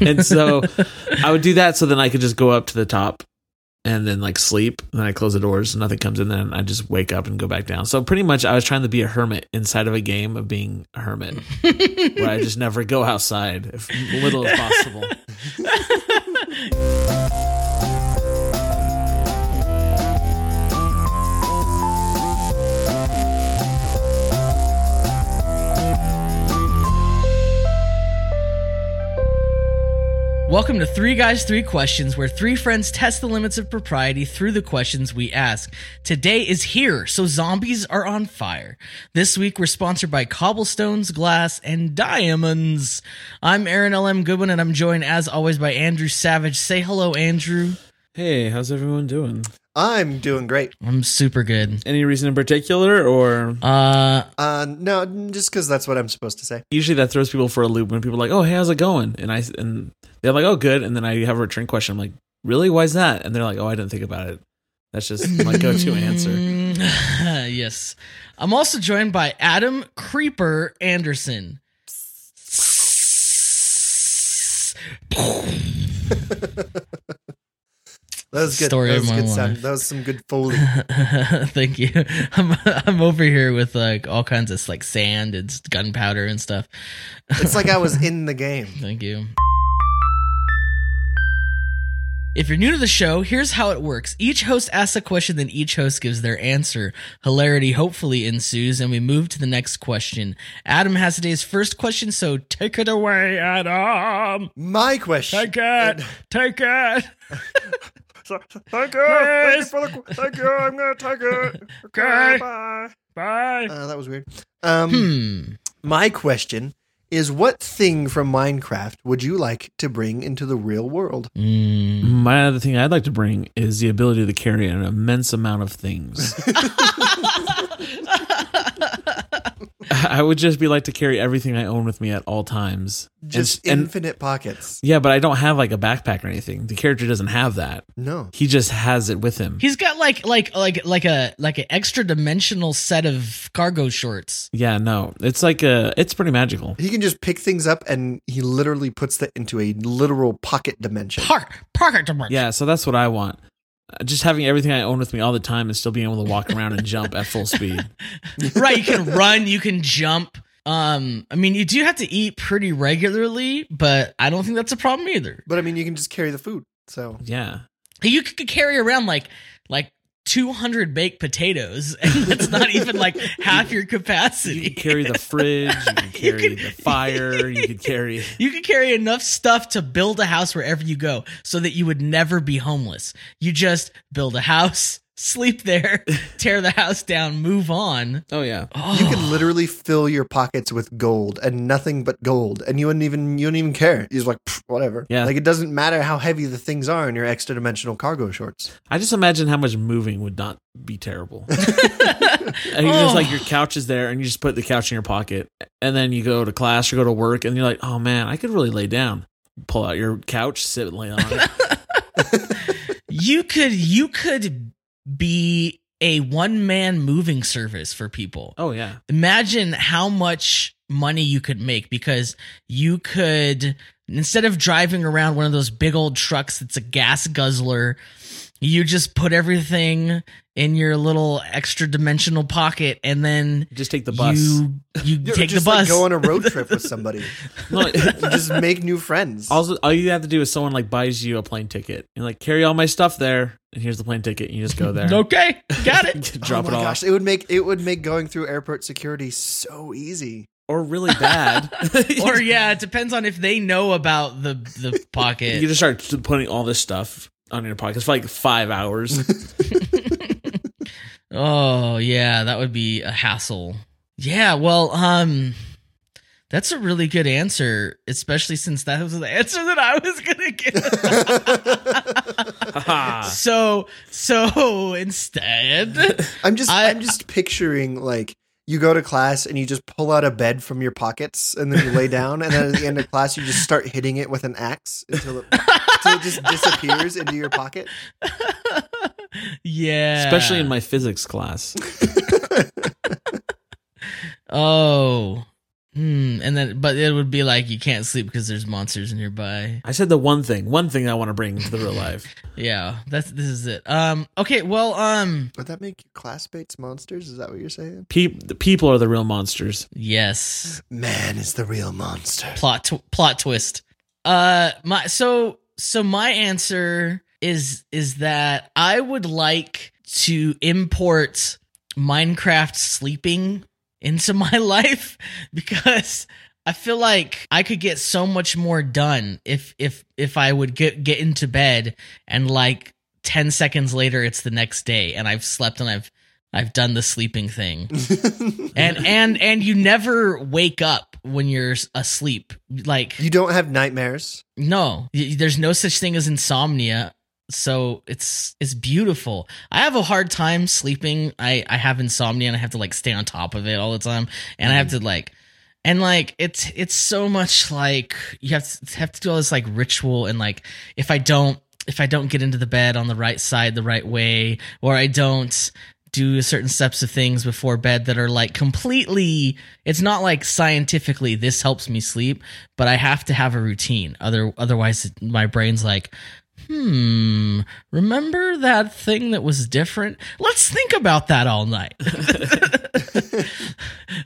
and so I would do that so then I could just go up to the top and then like sleep. And then I close the doors, and nothing comes in. Then I just wake up and go back down. So pretty much I was trying to be a hermit inside of a game of being a hermit where I just never go outside, if little as possible. Welcome to Three Guys, Three Questions, where three friends test the limits of propriety through the questions we ask. Today is here, so zombies are on fire. This week we're sponsored by Cobblestones, Glass, and Diamonds. I'm Aaron L.M. Goodwin, and I'm joined as always by Andrew Savage. Say hello, Andrew. Hey, how's everyone doing? I'm doing great. I'm super good. Any reason in particular, or Uh, Uh, no, just because that's what I'm supposed to say. usually that throws people for a loop when people are like, "Oh, hey, how's it going?" And I and they're like, "Oh, good," and then I have a return question. I'm like, "Really? Why's that?" And they're like, "Oh, I didn't think about it." That's just my go-to answer. Mm, yes. I'm also joined by Adam Creeper Anderson. That was good. Story that of was my good sound. That was some good foley. Thank you. I'm I'm over here with like all kinds of like sand and gunpowder and stuff. it's like I was in the game. Thank you. If you're new to the show, here's how it works. Each host asks a question, then each host gives their answer. Hilarity hopefully ensues, and we move to the next question. Adam has today's first question, so take it away, Adam. My question. Take it. Take it. Thank you. Thank you for the. Thank you. I'm gonna take it. Okay. Bye. Bye. Uh, that was weird. Um, Hmm. my question is: What thing from Minecraft would you like to bring into the real world? Mm. My other thing I'd like to bring is the ability to carry an immense amount of things. I would just be like to carry everything I own with me at all times. Just and, infinite pockets. yeah, but I don't have like a backpack or anything. The character doesn't have that. No. He just has it with him. He's got like like like like a like an extra dimensional set of cargo shorts. yeah, no, it's like a. It's pretty magical. He can just pick things up, and he literally puts that into a literal pocket dimension. Park pocket dimension. Yeah, so that's what I want. Just having everything I own with me all the time and still being able to walk around and jump at full speed. right. You can run. You can jump. Um, I mean, you do have to eat pretty regularly, but I don't think that's a problem either. But I mean, you can just carry the food. So Yeah. You could carry around like like 200 baked potatoes, and that's not even like half your capacity. You can carry the fridge, you can You carry the fire, you could carry You could carry enough stuff to build a house wherever you go so that you would never be homeless. You just build a house, sleep there, tear the house down, move on. Oh yeah. Oh, you can literally fill your pockets with gold and nothing but gold, and you wouldn't even you wouldn't even care. You're like whatever. Yeah. Like it doesn't matter how heavy the things are in your extra dimensional cargo shorts. I just imagine how much moving would not be terrible. and you just like your oh. couch is there and you just put the couch in your pocket and then you go to class or go to work and you're like, oh man, I could really lay down. Pull out your couch, sit and lay on it. you could you could be a one man moving service for people. Oh yeah. Imagine how much money you could make because you could instead of driving around one of those big old trucks that's a gas guzzler, you just put everything in your little extra dimensional pocket and then Just take the bus. you you Or take the bus. Like, go on a road trip with somebody. No, just make new friends. also, all you have to do is someone like buys you a plane ticket and like carry all my stuff there, and here's the plane ticket. And you just go there, okay, got it. drop oh it my off, gosh, it would make it would make going through airport security so easy. or really bad. or yeah, it depends on if they know about the the pocket. you just start putting all this stuff on your pockets for like five hours. Oh yeah, that would be a hassle. Yeah, well, um that's a really good answer, especially since that was the answer that I was gonna give. so so instead I'm just I- I, am just picturing like you go to class and you just pull out a bed from your pockets and then you lay down and then at the end of class you just start hitting it with an axe until it, until it just disappears into your pocket. Yeah. Especially in my physics class. Oh. Hmm, and then, but it would be like you can't sleep because there's monsters nearby. I said the one thing, one thing I want to bring to the real life. Yeah, that's this is it. Um, okay, well, um, Would that make your classmates monsters? Is that what you're saying? Pe- the people are the real monsters. yes, Man is the real monster. plot tw- plot twist. Uh, my so so my answer is is that I would like to import Minecraft sleeping into my life because I feel like I could get so much more done if if if I would get get into bed and like 10 seconds later it's the next day and I've slept and I've I've done the sleeping thing. And and and you never wake up when you're asleep. Like you don't have nightmares. no, there's no such thing as insomnia. So it's it's beautiful. I have a hard time sleeping. I I have insomnia and I have to like stay on top of it all the time, and I have mm-hmm. to like, and like it's it's so much like you have to have to do all this like ritual and like if I don't if I don't get into the bed on the right side the right way or I don't do certain steps of things before bed that are like completely it's not like scientifically this helps me sleep but i have to have a routine other otherwise my brain's like hmm remember that thing that was different let's think about that all night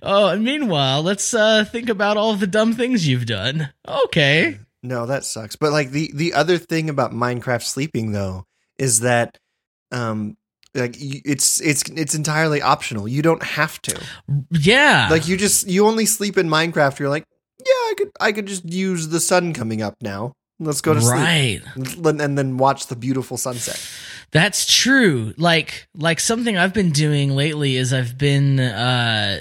oh and meanwhile let's uh think about all the dumb things you've done okay No, that sucks. But like the the other thing about Minecraft sleeping though is that um like it's it's it's entirely optional. You don't have to. yeah Like you just you only sleep in Minecraft. You're like, yeah, I could I could just use the sun coming up now. Let's go to right sleep and and then watch the beautiful sunset. That's true. Like like something I've been doing lately is I've been uh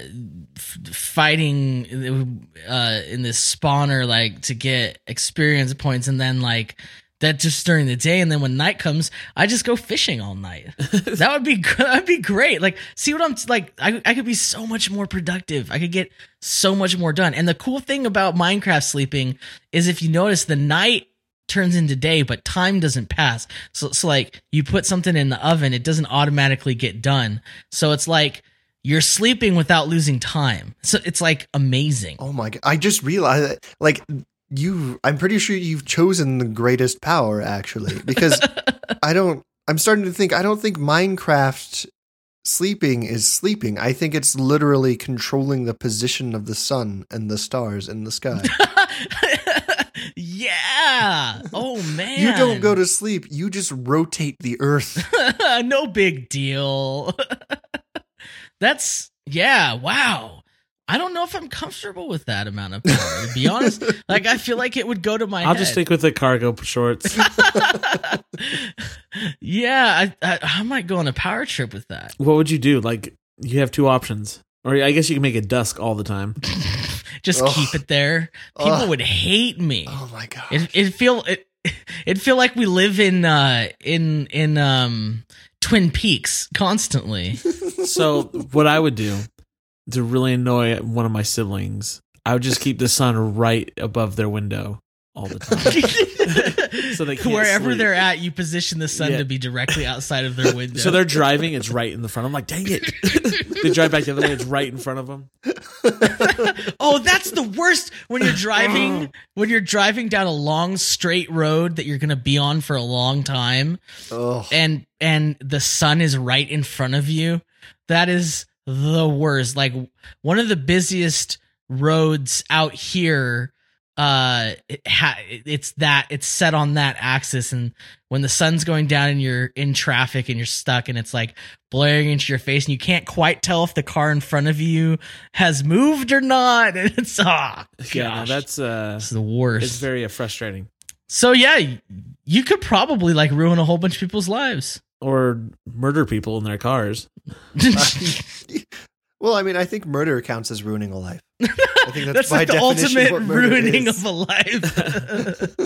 f- fighting uh in this spawner like to get experience points and then like that just during the day and then when night comes I just go fishing all night. that would be that'd be great. Like see what I'm like I I could be so much more productive. I could get so much more done. And the cool thing about Minecraft sleeping is if you notice the night turns into day, but time doesn't pass. So it's like you put something in the oven, it doesn't automatically get done. So it's like you're sleeping without losing time. So it's like amazing. Oh my god! I just realized that, like you. I'm pretty sure you've chosen the greatest power actually because I don't. I'm starting to think. I don't think Minecraft sleeping is sleeping. I think it's literally controlling the position of the sun and the stars in the sky. yeah. Oh man. you don't go to sleep. You just rotate the earth. no big deal. That's yeah, wow. I don't know if I'm comfortable with that amount of power. To be honest, like I feel like it would go to my. I'll just stick with the cargo shorts. yeah, I, I I might go on a power trip with that. what would you do? Like you have two options, or I guess you can make it dusk all the time. Just Ugh. keep it there. People Ugh. would hate me. Oh my god! It it feel it it feel like we live in uh in in um Twin Peaks constantly. So what I would do to really annoy one of my siblings, I would just keep the sun right above their window all the time. So they can't Wherever sleep. they're at, you position the sun Yeah. to be directly outside of their window. So they're driving, it's right in the front. I'm like, dang it. they drive back the other way, it's right in front of them. oh, that's the worst when you're driving oh. when you're driving down a long straight road that you're going to be on for a long time oh, and and the sun is right in front of you. That is the worst. Like one of the busiest roads out here uh it ha- it's that it's set on that axis. And when the sun's going down and you're in traffic and you're stuck and it's like blaring into your face and you can't quite tell if the car in front of you has moved or not. And it's ah Yeah, no, gosh, that's uh it's the worst. it's very uh, frustrating. so yeah you could probably like ruin a whole bunch of people's lives Or murder people in their cars. well, I mean, I think murder counts as ruining a life. I think that's, That's by like the definition ultimate what murder ruining is. of a life.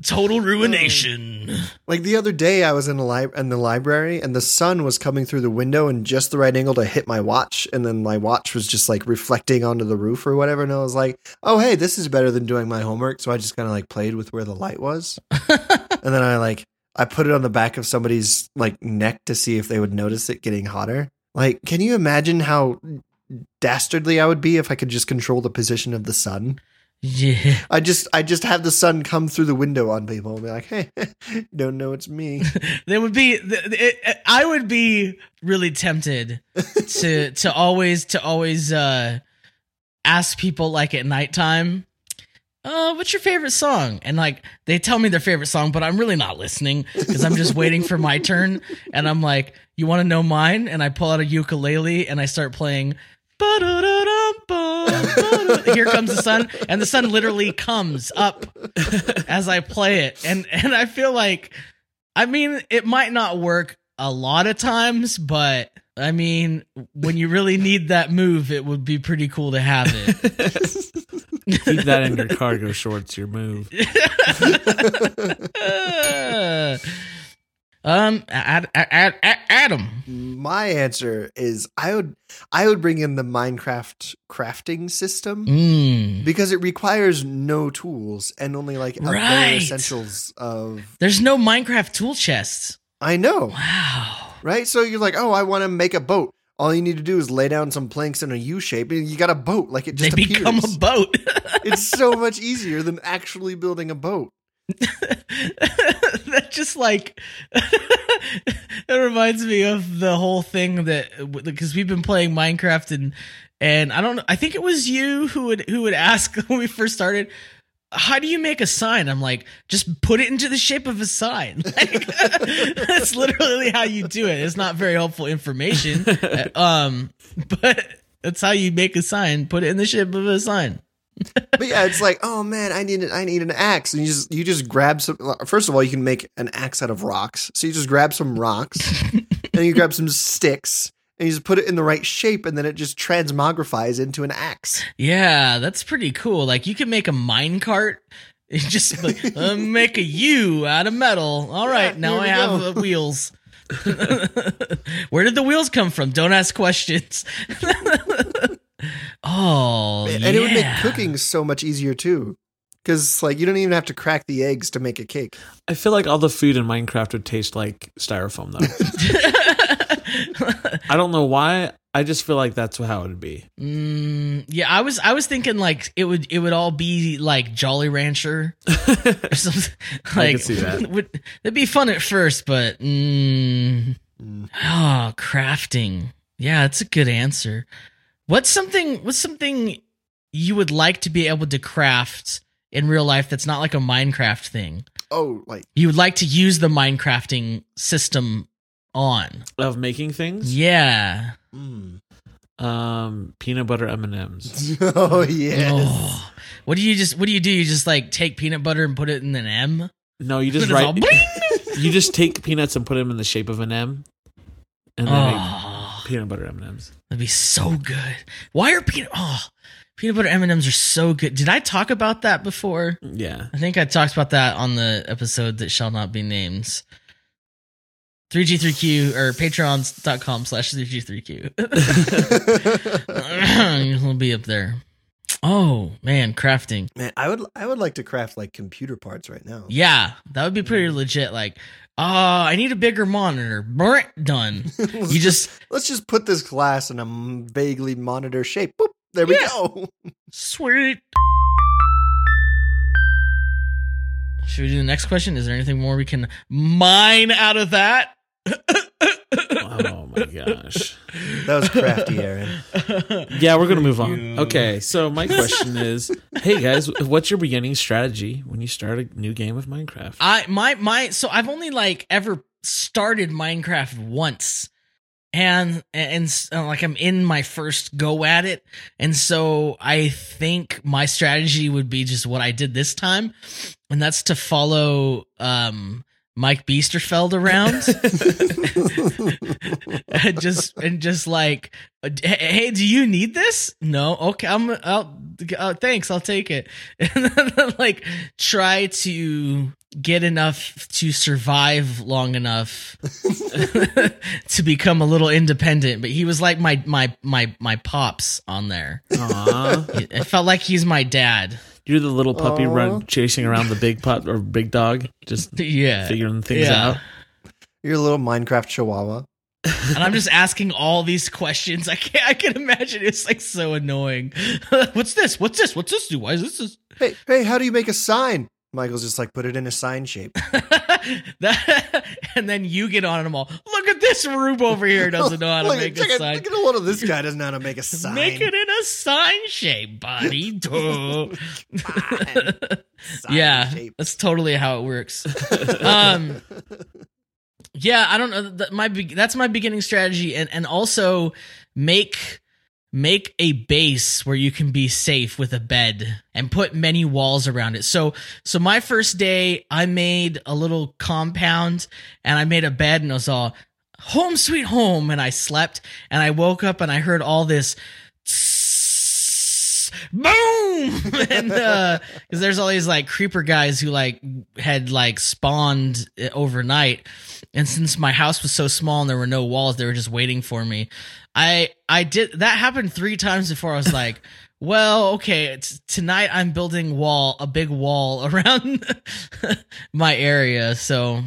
Total ruination. Like the other day, I was in a li- in the library, and the sun was coming through the window in just the right angle to hit my watch, and then my watch was just like reflecting onto the roof or whatever. And I was like, "Oh, hey, this is better than doing my homework." So I just kind of like played with where the light was, and then I like I put it on the back of somebody's like neck to see if they would notice it getting hotter. Like, can you imagine how dastardly I would be if I could just control the position of the sun. Yeah. I just I just have the sun come through the window on people and be like, hey, don't know it's me. There would be th- it, I would be really tempted to to always to always uh ask people like at nighttime uh what's your favorite song? And like they tell me their favorite song but i'm really not listening because i'm just waiting for my turn. And i'm like you want to know mine? And i pull out a ukulele and i start playing here comes the sun and the sun literally comes up as i play it. And and i feel like i mean it might not work a lot of times but i mean when you really need that move it would be pretty cool to have it Keep that in your cargo shorts. Your move. um, Ad, Ad, Ad, Adam. My answer is I would I would bring in the Minecraft crafting system Mm. because it requires no tools and only like a Right. essentials of There's no Minecraft tool chests. I know, Wow. Right? So you're like, oh, I want to make a boat. All you need to do is lay down some planks in a U shape, and you got a boat. Like it They just become appears. a boat. it's so much easier than actually building a boat. that just like it reminds me of the whole thing that because we've been playing Minecraft and and I don't I think it was you who would who would ask when we first started how do you make a sign? I'm like, just put it into the shape of a sign. Like, that's literally how you do it. It's not very helpful information, um, but that's how you make a sign. Put it in the shape of a sign. But yeah, it's like, oh man, I need an, I need an axe, and you just you just grab some. First of all, you can make an axe out of rocks. So you just grab some rocks, and you grab some sticks, and you just put it in the right shape, and then it just transmogrifies into an axe. Yeah, that's pretty cool. Like you can make a mine cart. You just like, uh, make a U out of metal. All right, Yeah, now I we have go. uh, wheels. Where did the wheels come from? Don't ask questions. oh, and it would make cooking so much easier too, because like you don't even have to crack the eggs to make a cake. I feel like all the food in Minecraft would taste like styrofoam, though. I don't know why. I just feel like that's how it would be. Mm, yeah, I was I was thinking like it would it would all be like Jolly Rancher or something. Like could see that. Would, that'd be fun at first, but mm, Mm. oh, crafting. Yeah, that's a good answer. What's something? What's something you would like to be able to craft in real life that's not like a Minecraft thing? Oh, like You would like to use the Minecrafting system on? Of making things, Yeah. mm. um, peanut butter M and M's. oh yes. Oh. What do you just? What do you do? You just like take peanut butter and put it in an M? No, you just Then all write. you just take peanuts and put them in the shape of an M, and then make Oh, peanut butter M and M's. that'd be so good. Why are peanut? Oh, peanut butter M and M's are so good. Did I talk about that before? Yeah, I think I talked about that on the episode that shall not be named. 3G3Q or patreons.com slash 3G3Q. It'll be up there. Oh, man, crafting. Man, I would I would like to craft like computer parts right now. Yeah, that would be pretty mm. legit. Like, oh, I need a bigger monitor. Done. Let's You just let's just put this glass in a vaguely monitor shape. Boop, there we Yeah. go. Sweet. Should we do the next question? Is there anything more we can mine out of that? Oh my gosh. That was crafty, Aaron. Yeah, we're gonna move on. Okay, so my question is, hey guys, what's your beginning strategy when you start a new game of Minecraft? I my my so I've only like ever started Minecraft once. And and s- uh, like I'm in my first go at it. And so I think my strategy would be just what I did this time. And that's to follow um Mike Beasterfeld around. and just and just like hey, do you need this? No. Okay i'm i'll uh, thanks i'll take it. And then like try to get enough to survive long enough to become a little independent but he was like my my my my pops on there. Aw. it it felt like he's my dad You're the little puppy Aw. run chasing around the big pup or big dog, just yeah figuring things Yeah. out. You're a little Minecraft chihuahua. and I'm just asking all these questions. I can't. I can imagine it's like so annoying. What's this? What's this? What's this do? Why is this? this? Hey, hey, how do you make a sign? Michael's just like put it in a sign shape. that, and then you get on them all. Look at this rube over here doesn't know how to make a sign. Look at what this guy doesn't know how to make a sign. Make it in a sign shape, buddy. Duh. Sign yeah, shape. that's totally how it works. um, yeah, I don't know. That my be- that's my beginning strategy, and and also make make a base where you can be safe with a bed and put many walls around it. So so my first day, I made a little compound and I made a bed, and I was all home sweet home, and I slept, and I woke up and I heard all this. Boom! and uh because there's all these like creeper guys who like had like spawned uh, overnight. And since my house was so small and there were no walls they were just waiting for me. I i did that happened three times before. I was like well okay it's, tonight i'm building wall a big wall around my area. So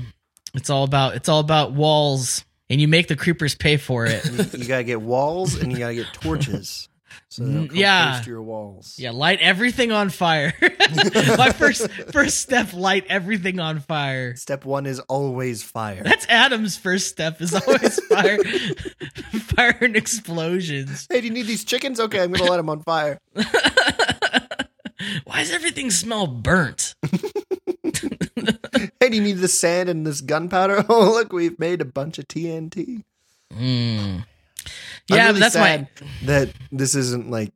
it's all about it's all about walls. And you make the creepers pay for it. You, you gotta get walls and you gotta get torches. So come Yeah. close to your walls. Yeah, light everything on fire. My first first step, light everything on fire. Step one is always fire. That's Adam's first step is always fire fire and explosions. Hey, do you need these chickens? Okay, I'm gonna let them on fire. Why does everything smell burnt? Hey, do you need this sand and this gunpowder? Oh, look, we've made a bunch of TNT. Mm. I'm Yeah, really that's sad my that this isn't like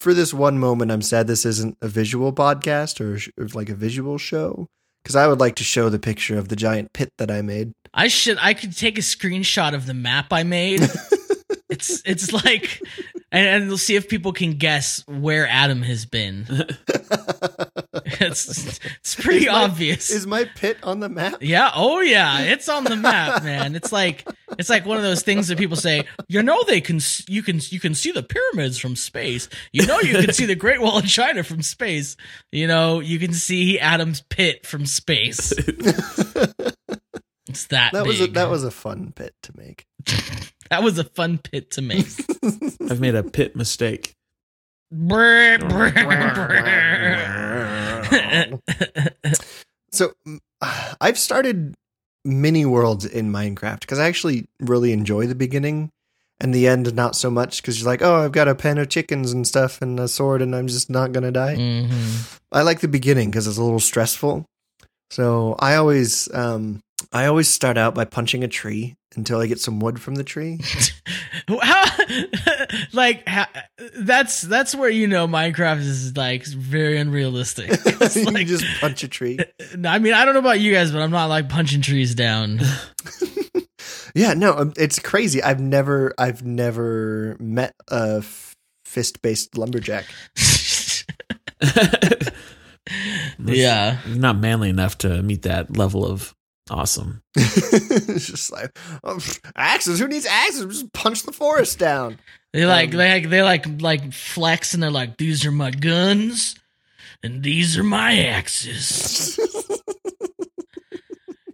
for this one moment. I'm sad this isn't a visual podcast or, sh- or like a visual show because I would like to show the picture of the giant pit that I made. I should I could take a screenshot of the map I made. it's it's like and, and we'll see if people can guess where Adam has been. It's it's pretty Is my- obvious. Is my pit on the map? Yeah. Oh, yeah. It's on the map, man. It's like it's like one of those things that people say. You know, they can you can you can see the pyramids from space. You know, you can see the Great Wall of China from space. You know, you can see Adam's pit from space. It's that. That was a, that was a fun pit to make. That was a fun pit to make. I've made a pit mistake. Brr, brr, brr. so I've started mini worlds in Minecraft because I actually really enjoy the beginning and the end not so much because you're like, oh, I've got a pen of chickens and stuff and a sword and I'm just not gonna die. Mhm. I like the beginning because it's a little stressful. So I always um I always start out by punching a tree until I get some wood from the tree. How, like that's that's where you know Minecraft is like very unrealistic. You like, just punch a tree. No, I mean I don't know about you guys, but I'm not like punching trees down. Yeah, no, um, it's crazy. I've never I've never met a fist-based lumberjack. yeah, not manly enough to meet that level of awesome. it's just like oh, axes. Who needs axes? Just punch the forest down. they like Um, they like they like like flex and they're like these are my guns and these are my axes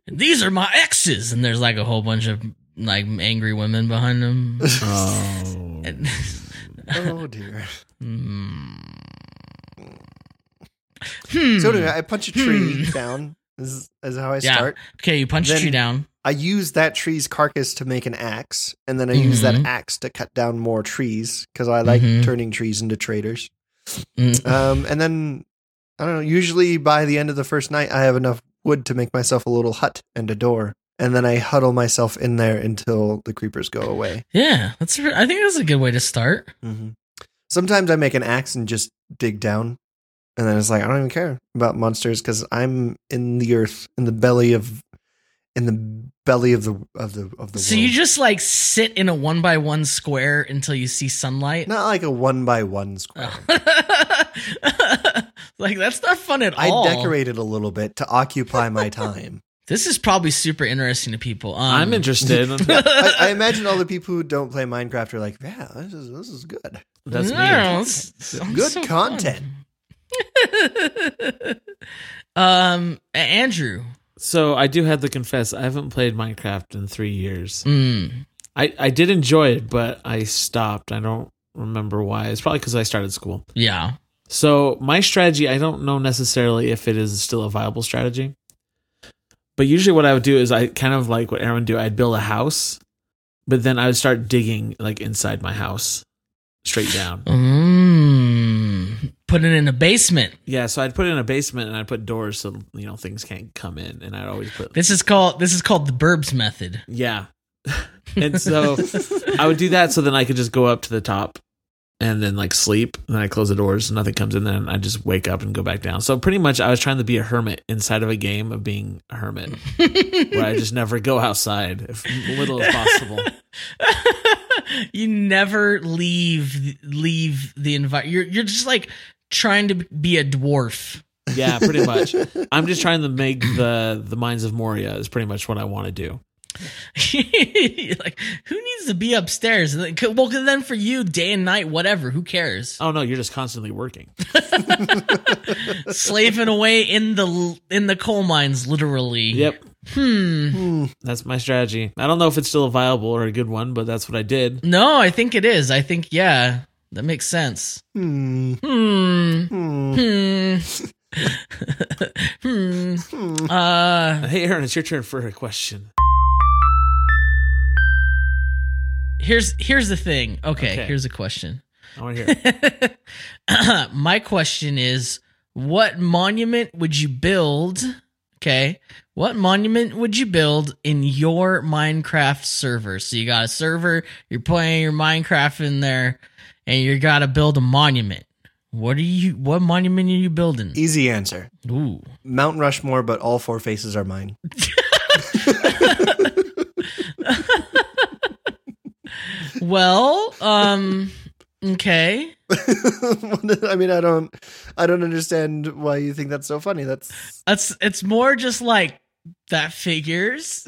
and these are my exes and there's like a whole bunch of like angry women behind them. Oh. And- oh dear. Hmm. Hmm. So anyway, I punch a tree Hmm. down. Is, is how I Yeah. start. Okay, you punch a tree down. I use that tree's carcass to make an axe, and then I use that Mhm. axe to cut down more trees because I like Mhm. turning trees into traders. Mm. Um, and then I don't know. Usually by the end of the first night, I have enough wood to make myself a little hut and a door, and then I huddle myself in there until the creepers go away. Yeah, that's. I think that's a good way to start. hmm Sometimes I make an axe and just dig down, and then it's like I don't even care about monsters because I'm in the earth, in the belly of, in the belly of the of the of the So world. you just like sit in a one by one square until you see sunlight. Not like a one by one square. like that's not fun at all. I decorated a little bit to occupy my time. This is probably super interesting to people. Um, I'm interested. I, I imagine all the people who don't play Minecraft are like, "Yeah, this is this is good, That's me. No, it's- it's good so content." fun. um, Andrew. So I do have to confess, I haven't played Minecraft in three years. Mm. I I did enjoy it, but I stopped. I don't remember why. It's probably because I started school. Yeah. So my strategy, I don't know necessarily if it is still a viable strategy. But usually what I would do is I kind of like what Aaron would do. I'd build a house, but then I would start digging like inside my house, straight down. Mm, put it in a basement. Yeah, so I'd put it in a basement and I'd put doors so you know things can't come in, and I'd always put This is called this is called the Burbs method. yeah. and so I would do that so then I could just go up to the top and then like sleep. And then I close the doors, nothing comes in. Then I just wake up and go back down. So pretty much I was trying to be a hermit inside of a game of being a hermit, where I just never go outside, if little as possible. you never leave leave the environment. You're you're just like trying to be a dwarf. Yeah, pretty much. I'm just trying to make the the Mines of Moria is pretty much what I want to do. like who needs to be upstairs? Like, Well, 'cause then for you, day and night, whatever. Who cares? Oh no, you're just constantly working. Slaving away in the in the coal mines, literally. Yep, Hmm. Hmm. that's my strategy. I don't know if it's still a viable or a good one, but that's what I did. No, I think it is. I think yeah, that makes sense. Hmm. Hmm. Hmm. Hmm. Uh, Hey, Aaron, it's your turn for a question. here's here's the thing. Okay, Okay. here's a question. I want to hear. My question is what monument would you build? Okay. What monument would you build in your Minecraft server? So you got a server, you're playing your Minecraft in there, and you got to build a monument. What are you what monument are you building? Easy answer. Ooh. Mount Rushmore, but all four faces are mine. Well, um okay. I mean, I don't, I don't understand why you think that's so funny. That's That's it's more just like that figures.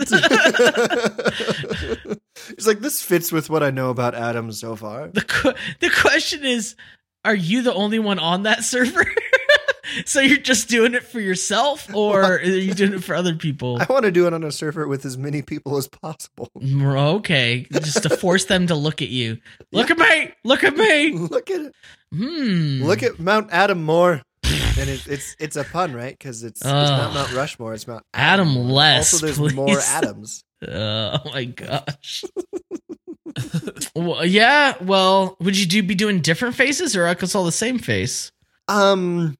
it's like this fits with what I know about Adam so far. the qu- the question is are you the only one on that server so you're just doing it for yourself or are you doing it for other people I want to do it on a server with as many people as possible. Mm, okay just to force them to look at you look at me look at me Look at it. hmm Look at Mount Adam Moore. And it, it's it's a pun, right? Because it's, it's not Mount Rushmore. It's Mount Adam less, Also, there's please. more Adams. oh my gosh well, yeah well would you do be doing different faces or I could all the same face Um,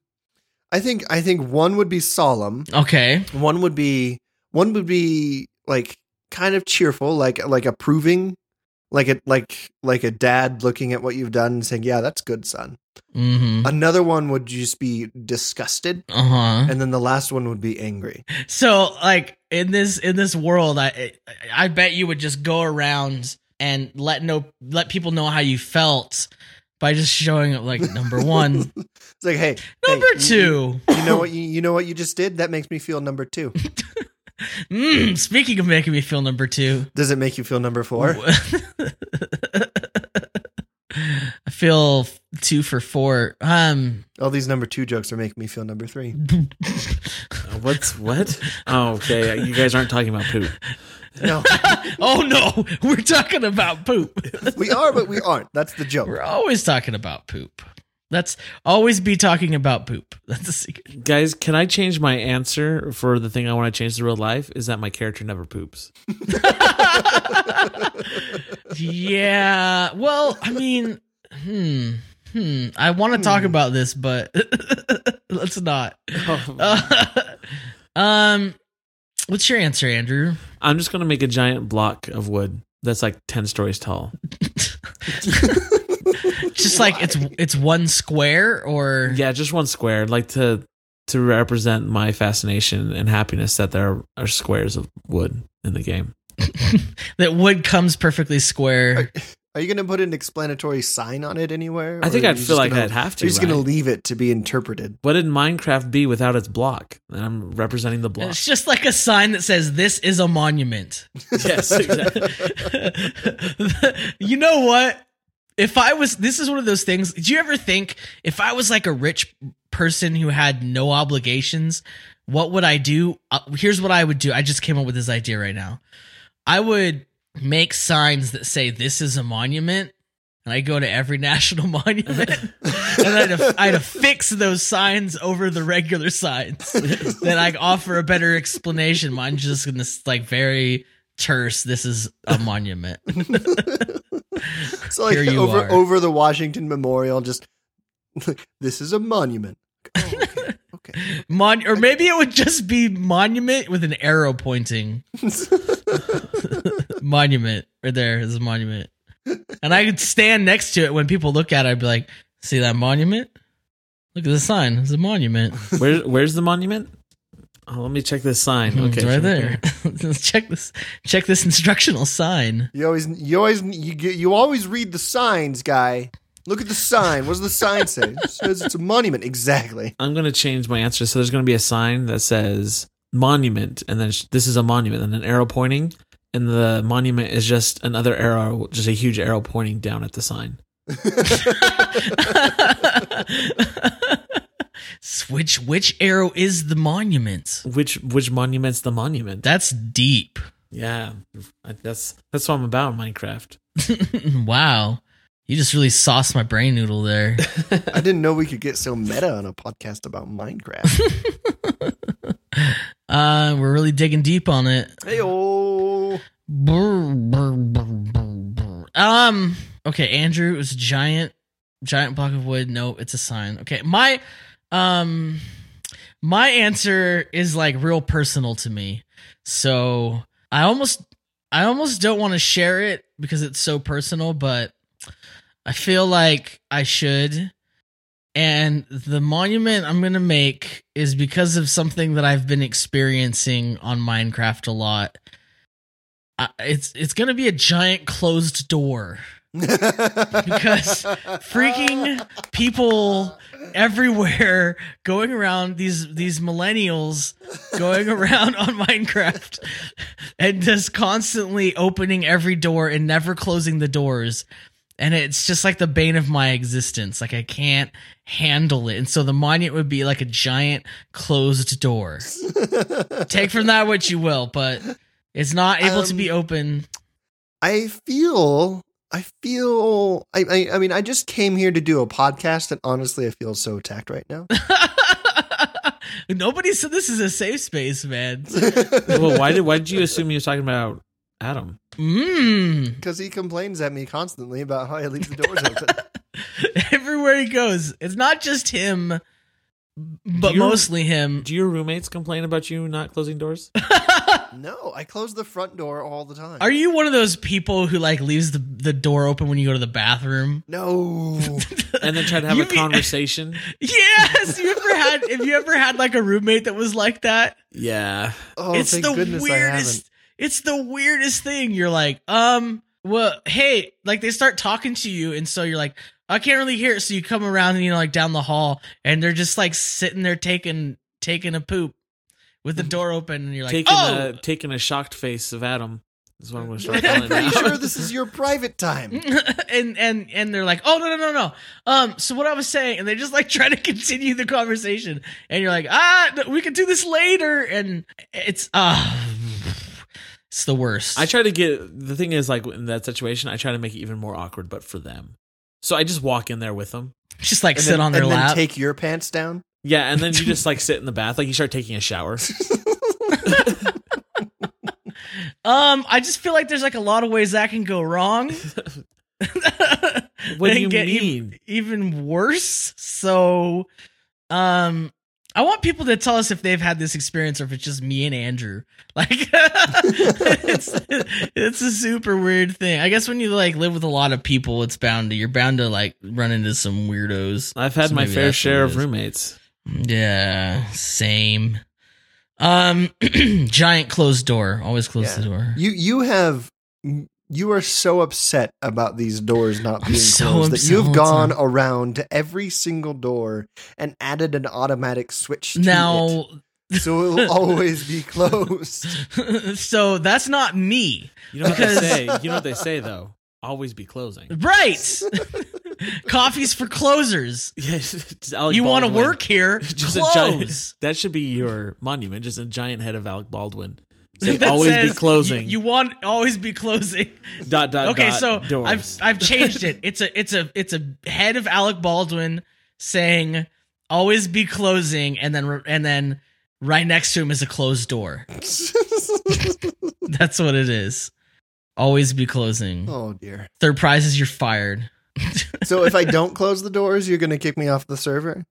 I think I think one would be solemn. okay One would be one would be like kind of cheerful, like like approving, like a like like a dad looking at what you've done and saying, "Yeah, that's good, son." mm-hmm Another one would just be disgusted, uh-huh and then the last one would be angry. So like in this in this world, I I bet you would just go around and let no let people know how you felt by just showing up like number one, It's like, hey, number hey, two. You, you know what you, you know what you just did? That makes me feel number two. Mm, speaking of making me feel number two, Does it make you feel number four? I feel two for four. Um, All these number two jokes are making me feel number three. Uh, What's what? Oh, okay. You guys aren't talking about poop. No, oh no, we're talking about poop. we are, but we aren't. That's the joke. We're always talking about poop. Let's always be talking about poop. That's a secret. Guys, can I change my answer for the thing I want to change to real life? Is that my character never poops? yeah. Well, I mean, hmm, hmm. I want to talk Hmm. about this, but let's not. Oh. Uh, um, what's your answer, Andrew? I'm just gonna make a giant block of wood that's like ten stories tall. Just like it's it's one square, or Yeah, just one square. Like to to represent my fascination and happiness that there are squares of wood in the game. that wood comes perfectly square. Are you going to put an explanatory sign on it anywhere? I think I'd feel like gonna- I'd have to. You're just going to leave it to be interpreted. What did Minecraft be without its block? And I'm representing the block. It's just like a sign that says "This is a monument." yes, exactly. you know what? If I was, this is one of those things. Did you ever think if I was like a rich person who had no obligations, what would I do? Uh, here's what I would do. I just came up with this idea right now. I would make signs that say this is a monument, and I go to every national monument, and I'd, I'd affix those signs over the regular signs. then I offer a better explanation. Mine's just in this like very terse. This is a monument. So like Here you over are. over the Washington Memorial, just this is a monument. Oh, okay. okay. Mon- or maybe it would just be monument with an arrow pointing. monument right there is a monument, and I could stand next to it when people look at it. I'd be like, "See that monument? Look at the sign. It's a monument. Where, where's the monument? Oh, let me check this sign. Hmm, it's Okay, right here. there. check this. Check this instructional sign. You always, you always, you get- you always read the signs, guy. Look at the sign. What does the sign say? It says it's a monument. Exactly. I'm gonna change my answer. So there's gonna be a sign that says monument, and then sh- this is a monument, and an arrow pointing, and the monument is just another arrow, just a huge arrow pointing down at the sign. which which arrow is the monument? Which which monument's the monument? That's deep. yeah, that's that's what I'm about in Minecraft. wow. You just really sauced my brain noodle there. I didn't know we could get so meta on a podcast about Minecraft. Uh, we're really digging deep on it. hey, oh, Brr, brr, brr, brr, brr. Um. Okay, Andrew. It was a giant, giant block of wood. No, it's a sign. Okay, my, um, my answer is like real personal to me. So I almost, I almost don't want to share it because it's so personal, but I feel like I should. And the monument I'm going to make is because of something that I've been experiencing on Minecraft a lot. I- it's it's going to be a giant closed door because freaking people everywhere going around these these millennials going around on Minecraft and just constantly opening every door and never closing the doors. And it's just like the bane of my existence. Like I can't handle it. And so the monument would be like a giant closed door. Take from that what you will but it's not able to Um, be open. I feel, I feel, I, I, I mean, I just came here to do a podcast, and honestly, I feel so attacked right now. Nobody said this is a safe space, man. well, why did why did you assume he was talking about Adam? Mmm. Because he complains at me constantly about how I leave the doors open. Everywhere he goes, it's not just him, but Do you- mostly him. Do your roommates complain about you not closing doors? No, I close the front door all the time. Are you one of those people who like leaves the, the door open when you go to the bathroom? No. And then try to have You a mean- conversation? Yes. You ever had? Have you ever had like a roommate that was like that? Oh, Yeah. it's thank the goodness I weirdest. It's the weirdest thing. You're like, um, well, hey, like they start talking to you, and so you're like, I can't really hear it. So you come around and you know, like down the hall, and they're just like sitting there taking taking a poop with the door open, and you're like, taking oh. a taking a shocked face of Adam is what I'm going to haven't. start I'm calling pretty sure this is your private time. and and and they're like, oh no no no no. Um, so what I was saying, and they just like try to continue the conversation, and you're like, ah, we can do this later, and it's ah, it's the worst. I try to get the thing is like in that situation, I try to make it even more awkward, but for them. So I just walk in there with them. just like And sit then, on their and lap. then take your pants down. Yeah, and then you just like sit in the bath, like you start taking a shower. um, I just feel like there's like a lot of ways that can go wrong. What do you get ev- mean? even worse. So, um, I want people to tell us if they've had this experience or if it's just me and Andrew. Like, it's it's a super weird thing. I guess when you like live with a lot of people, it's bound to you're bound to like run into some weirdos. I've had So my fair share of roommates. Yeah, same. Um, giant closed door. Always close Yeah. the door. You you have you are so upset about these doors not I'm being so closed that you've gone time. around to every single door and added an automatic switch to Now, it, so it will always be closed. so that's not me. You know what they say? You know what they say though? Always be closing. Right. Coffee's for closers. Yes, it's Alec you want to work here? Just a close. giant. That should be your monument. Just a giant head of Alec Baldwin Say that always be closing. You, you want always be closing. dot dot. Okay, dot, so doors. I've I've changed it. It's a it's a it's a head of Alec Baldwin saying always be closing, and then and then right next to him is a closed door. That's what it is. Always be closing. oh dear. Third prize is you're fired. So if I don't close the doors, you're gonna kick me off the server?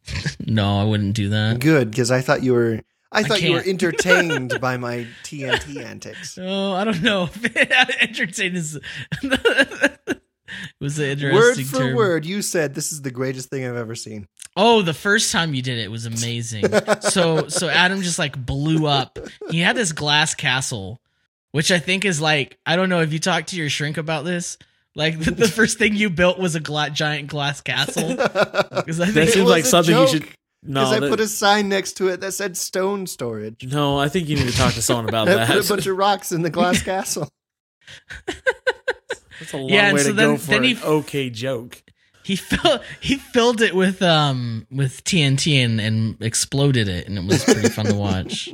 No, I wouldn't do that. Good, because I thought you were. I thought you were entertained by my TNT antics. Oh, I don't know. Entertain is was an interesting Word for term. word, you said this is the greatest thing I've ever seen. Oh, the first time you did it was amazing. so so Adam just like blew up. He had this glass castle, which I think is like I don't know if you talked to your shrink about this. Like the, the first thing you built was a gla- giant glass castle. Because I that think It seems was like a something you joke, should. No, Because I that- put a sign next to it that said stone storage. no. I think you need to talk to someone about I put a bunch of rocks in the glass castle. That's a long Yeah, and way so to then- go for then an he- okay joke. he fill, he filled it with um with TNT and, and exploded it, and it was pretty fun to watch.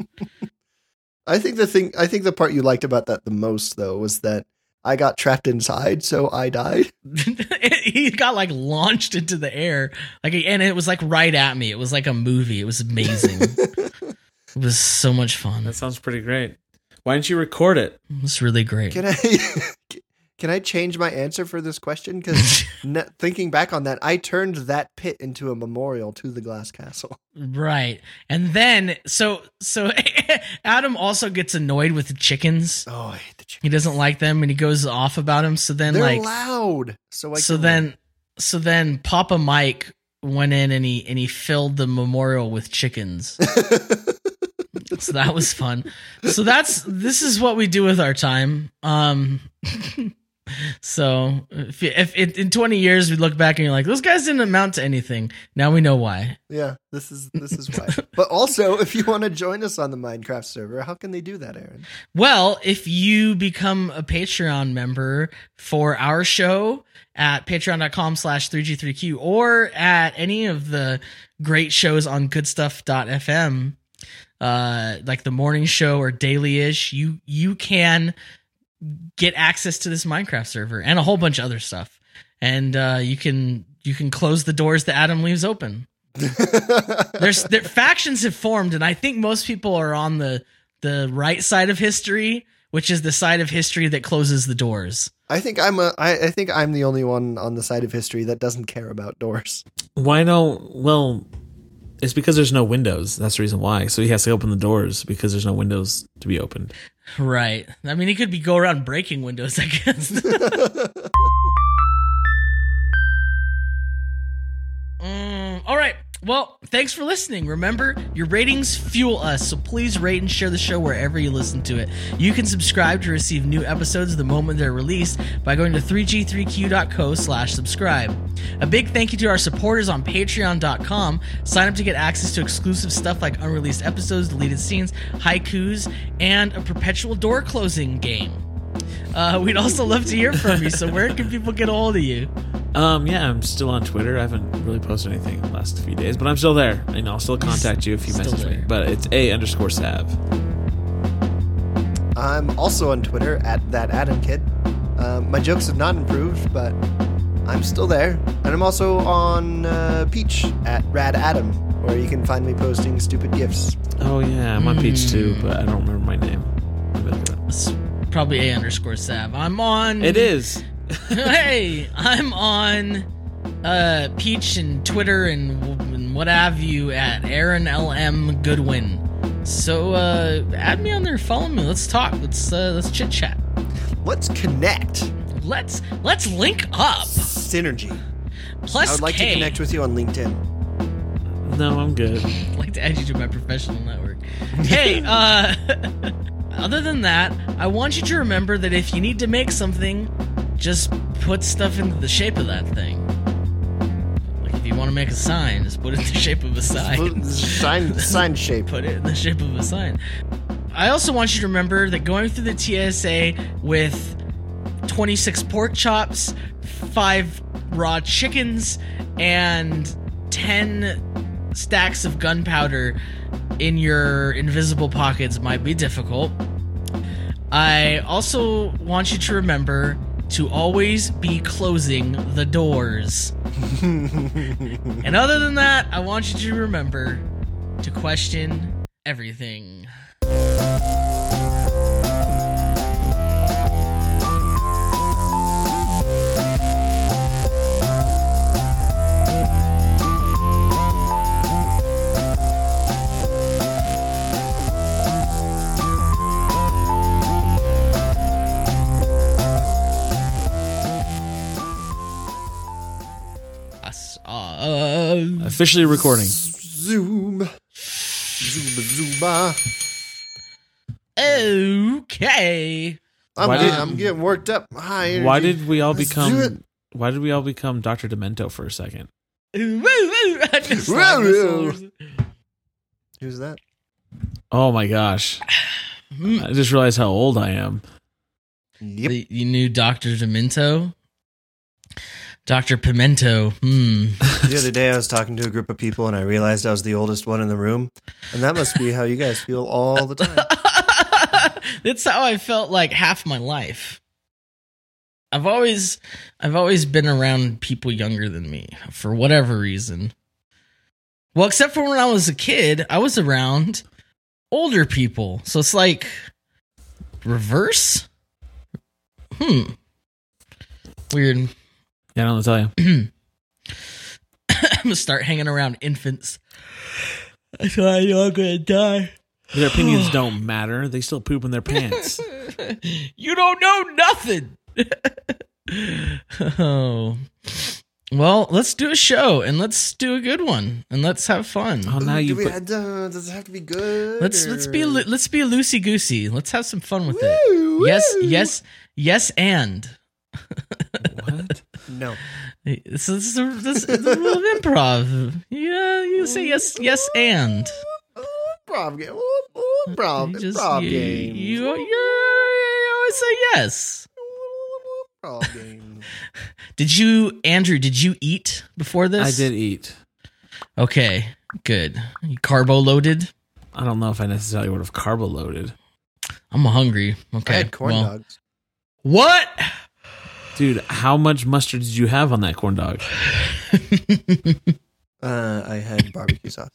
I think the thing I think the part you liked about that the most though was that I got trapped inside, so I died. he got like launched into the air, like, and it was like right at me. It was like a movie. It was amazing. it was so much fun. That sounds pretty great. Why didn't you record it? It was really great. Can I can I change my answer for this question? Because thinking back on that, I turned that pit into a memorial to the glass castle. Right. And then so so Adam also gets annoyed with the chickens. Oh, I He doesn't like them and he goes off about them. So then They're like loud. So I so then so then Papa Mike went in and he and he filled the memorial with chickens. so that was fun. So that's this is what we do with our time. Um so if, if, if in 20 years we look back and you're like those guys didn't amount to anything. Now we know why. yeah, this is this is why. but also, if you want to join us on the Minecraft server, how can they do that, Aaron? Well, if you become a Patreon member for our show at patreon.com slash 3G3Q or at any of the great shows on goodstuff.fm, uh, like the morning show or daily ish, you, you can get access to this Minecraft server and a whole bunch of other stuff. And, uh, you can, you can close the doors that Adam leaves open. There's there, factions have formed, and I think most people are on the the right side of history, which is the side of history that closes the doors. I think I'm a. I, I think I'm the only one on the side of history that doesn't care about doors. Why no? Well, it's because there's no windows. That's the reason why. So he has to open the doors because there's no windows to be opened. Right. I mean, he could be go around breaking windows, I guess. Mm, all right. Well, thanks for listening. Remember, your ratings fuel us, so please rate and share the show wherever you listen to it. You can subscribe to receive new episodes the moment they're released by going to 3g3q.co slash subscribe. A big thank you to our supporters on patreon.com. Sign up to get access to exclusive stuff like unreleased episodes, deleted scenes, haikus, and a perpetual door closing game. Uh, we'd also love to hear from you, so where can people get a hold of you? Um, yeah, I'm still on Twitter. I haven't really posted anything in the last few days, but I'm still there. And I'll still contact you if you Still message me. But it's a underscore sav. I'm also on Twitter at that Adam Kid. Um, my jokes have not improved, but I'm still there. And I'm also on uh, Peach at Rad Adam, where you can find me posting stupid gifs. Oh yeah, I'm on Peach too, Hmm. but I don't remember my name. Let me look it up. It's probably a underscore sav. I'm on. It is. hey, I'm on uh, Peach and Twitter and, and what have you at Aaron LM Goodwin. So uh, add me on there, follow me. Let's talk. Let's uh, let's chit chat. Let's connect. Let's let's link up. Synergy. Plus I would like K. to connect with you on LinkedIn. No, I'm good. I'd like to add you to my professional network. Hey, uh, other than that, I want you to remember that if you need to make something, just put stuff into the shape of that thing. Like if you want to make a sign, just put it in the shape of a sign. sign, sign shape. put it in the shape of a sign. I also want you to remember that going through the TSA with 26 pork chops, 5 raw chickens, and 10 stacks of gunpowder in your invisible pockets might be difficult. I also want you to remember to always be closing the doors. and other than that, I want you to remember to question everything. Saw- Officially recording. Zoom. Zooba zooba. Okay. I'm, Why getting, did- I'm getting worked up. High energy. Why did we all Let's do it. become? Why did we all become Doctor Demento for a second? I just Woo, like woo. whistles. Who's that? Oh my gosh! Hmm. I just realized how old I am. Yep. The- You knew Dr. Demento? Dr. Pimento. Hmm. The other day, I was talking to a group of people, and I realized I was the oldest one in the room, and that must be how you guys feel all the time. That's how I felt like half my life. I've always I've always been around people younger than me for whatever reason. Well, except for when I was a kid, I was around older people. So it's like reverse? Hmm. Weird. Yeah, I don't know what to tell you. I'm gonna start hanging around infants. That's how I know I'm gonna die. Their opinions don't matter. They still poop in their pants. you don't know nothing. oh. Well, let's do a show and let's do a good one and let's have fun. Oh, now Do you we, put. uh, does it have to be good? Let's let's be or- let's be loosey goosey. Let's have some fun with it. Woo, Yes, yes, yes, and What? No. this is this is, this is a rule of improv. Yeah, you say yes, yes, and Improv game. Improv, you just improv you, game. you you you always say yes. Improv game. Did you, Andrew? Did you eat before this? I did eat. Okay, good. You carbo loaded. I don't know if I necessarily would have carbo loaded. I'm hungry. Okay. I had corn well- dogs. What? Dude, how much mustard did you have on that corn dog? Uh, I had barbecue sauce.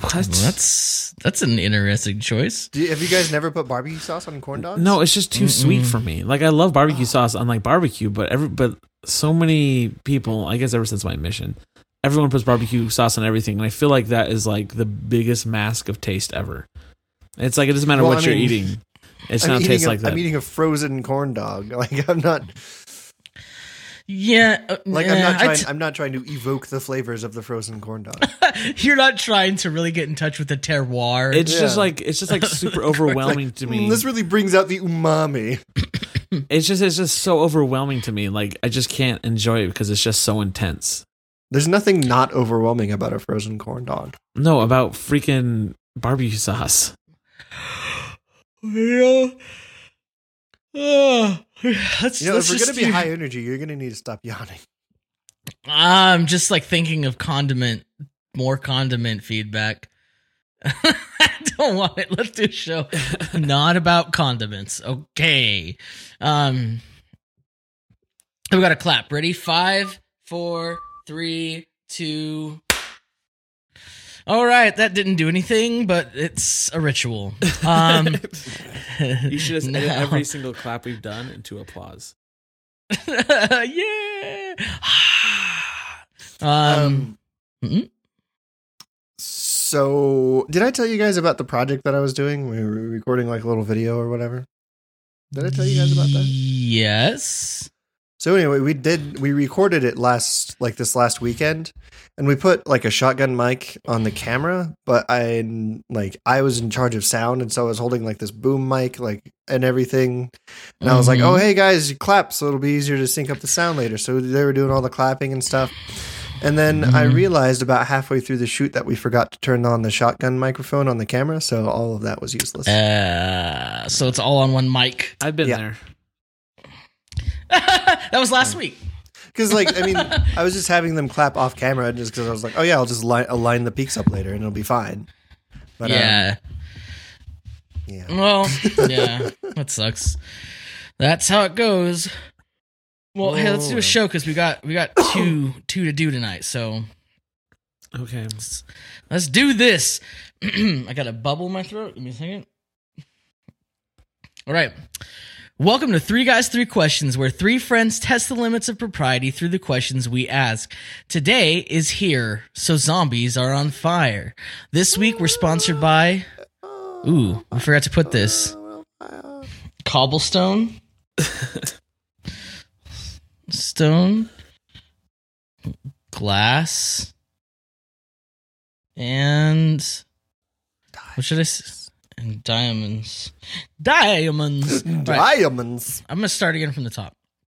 What? Well, that's that's an interesting choice. Do have you guys never put barbecue sauce on corn dogs? No, it's just too sweet Mm-mm. for me. Like I love barbecue sauce on like barbecue, but every but so many people, I guess ever since my mission, everyone puts barbecue sauce on everything, and I feel like that is like the biggest mask of taste ever. It's like it doesn't matter Well, what I you're mean, eating. It's I'm not eating taste a, like that. I'm eating a frozen corn dog. Like I'm not. Yeah, uh, Like I'm not trying. t- I'm not trying to evoke the flavors of the frozen corn dog. You're not trying to really get in touch with the terroir. it's just like it's just like super overwhelming to me. Mm, this really brings out the umami. it's just it's just so overwhelming to me. Like I just can't enjoy it because it's just so intense. There's nothing not overwhelming about a frozen corn dog. No, about freaking barbecue sauce. yeah. Uh, let's, You know, let's if we're gonna be high energy, you're gonna need to stop yawning. I'm just like thinking of condiment, more condiment feedback. I don't want it. Let's do a show not about condiments. Okay. Um, we got a clap. Ready? Five, four, three, two. All right, that didn't do anything, but it's a ritual. Um, You should just edit now- every single clap we've done into applause. yeah. um, Um, mhm. so did I tell you guys about the project that I was doing? We were recording like a little video or whatever. Did I tell you guys about that? Yes. So anyway, we did we recorded it last like this last weekend and we put like a shotgun mic on the camera, but I like I was in charge of sound and so I was holding like this boom mic like and everything. And I was like. "Oh, hey guys, clap so it'll be easier to sync up the sound later." So they were doing all the clapping and stuff. And then I Mhm. realized about halfway through the shoot that we forgot to turn on the shotgun microphone on the camera, so all of that was useless. Uh, so it's all on one mic. I've been Yeah. there. that was last week. Because like I mean, I was just having them clap off camera just because I was like, oh yeah, I'll just line, align the peaks up later and it'll be fine. But, um, yeah. Yeah. Well, yeah, that sucks. That's how it goes. Well, hey, let's do a show because we got we got two two to do tonight. So Okay. let's do this. I got a bubble in my throat. Give me a second. All right. Welcome to Three Guys, Three Questions, where three friends test the limits of propriety through the questions we ask. Today is here, so zombies are on fire. This week we're sponsored by. Ooh, I forgot to put this. Cobblestone. Stone. Glass. And. What should I say? And diamonds. Diamonds! Right, Diamonds. I'm to start again from the top.